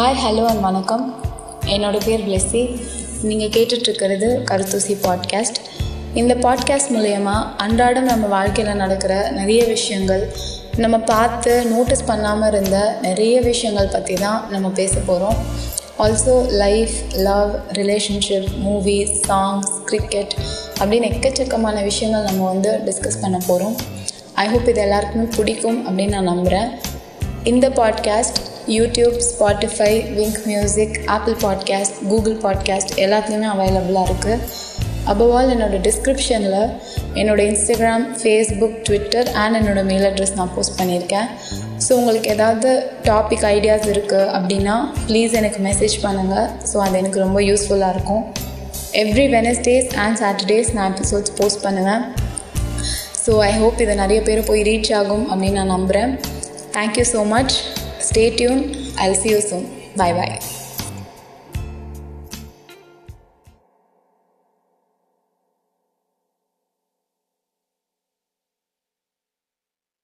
Hi hello and வணக்கம். என்னோடய பேர் பிளெஸ்ஸி நீங்கள் கேட்டுட்ருக்கிறது கருத்தூசி பாட்காஸ்ட் இந்த பாட்காஸ்ட் மூலயமா அன்றாடம் நம்ம வாழ்க்கையில் நடக்கிற நிறைய விஷயங்கள் நம்ம பார்த்து நோட்டீஸ் பண்ணாமல் இருந்த நிறைய விஷயங்கள் பற்றி தான் நம்ம பேச போகிறோம் also life love relationship movies songs cricket அப்படின்னு எக்கச்சக்கமான விஷயங்கள் நம்ம வந்து டிஸ்கஸ் பண்ண போகிறோம் ஐ ஹோப் இது எல்லாருக்குமே பிடிக்கும் அப்படின்னு நான் நம்புகிறேன் இந்த podcast YouTube Spotify Wynk music Apple podcast Google podcast எல்லாத்துலேயுமே அவைலபிளாக இருக்குது அபவ் ஆல் என்னோடய டிஸ்கிரிப்ஷனில் என்னோடய இன்ஸ்டாகிராம் ஃபேஸ்புக் ட்விட்டர் அண்ட் என்னோடய மெயில் அட்ரஸ் நான் போஸ்ட் பண்ணியிருக்கேன். ஸோ உங்களுக்கு ஏதாவது டாபிக் ஐடியாஸ் இருக்குது அப்படின்னா ப்ளீஸ் எனக்கு மெசேஜ் பண்ணுங்கள் ஸோ அது எனக்கு ரொம்ப யூஸ்ஃபுல்லாக இருக்கும். எவ்ரி வெனஸ்டேஸ் அண்ட் சாட்டர்டேஸ் நான் எபிசோட்ஸ் போஸ்ட் பண்ணுவேன். ஸோ ஐ ஹோப் இதை நிறைய பேர் போய் ரீச் ஆகும் அப்படின்னு நான் நம்புகிறேன் thank you so much Stay tuned. I'll see you soon. Bye bye.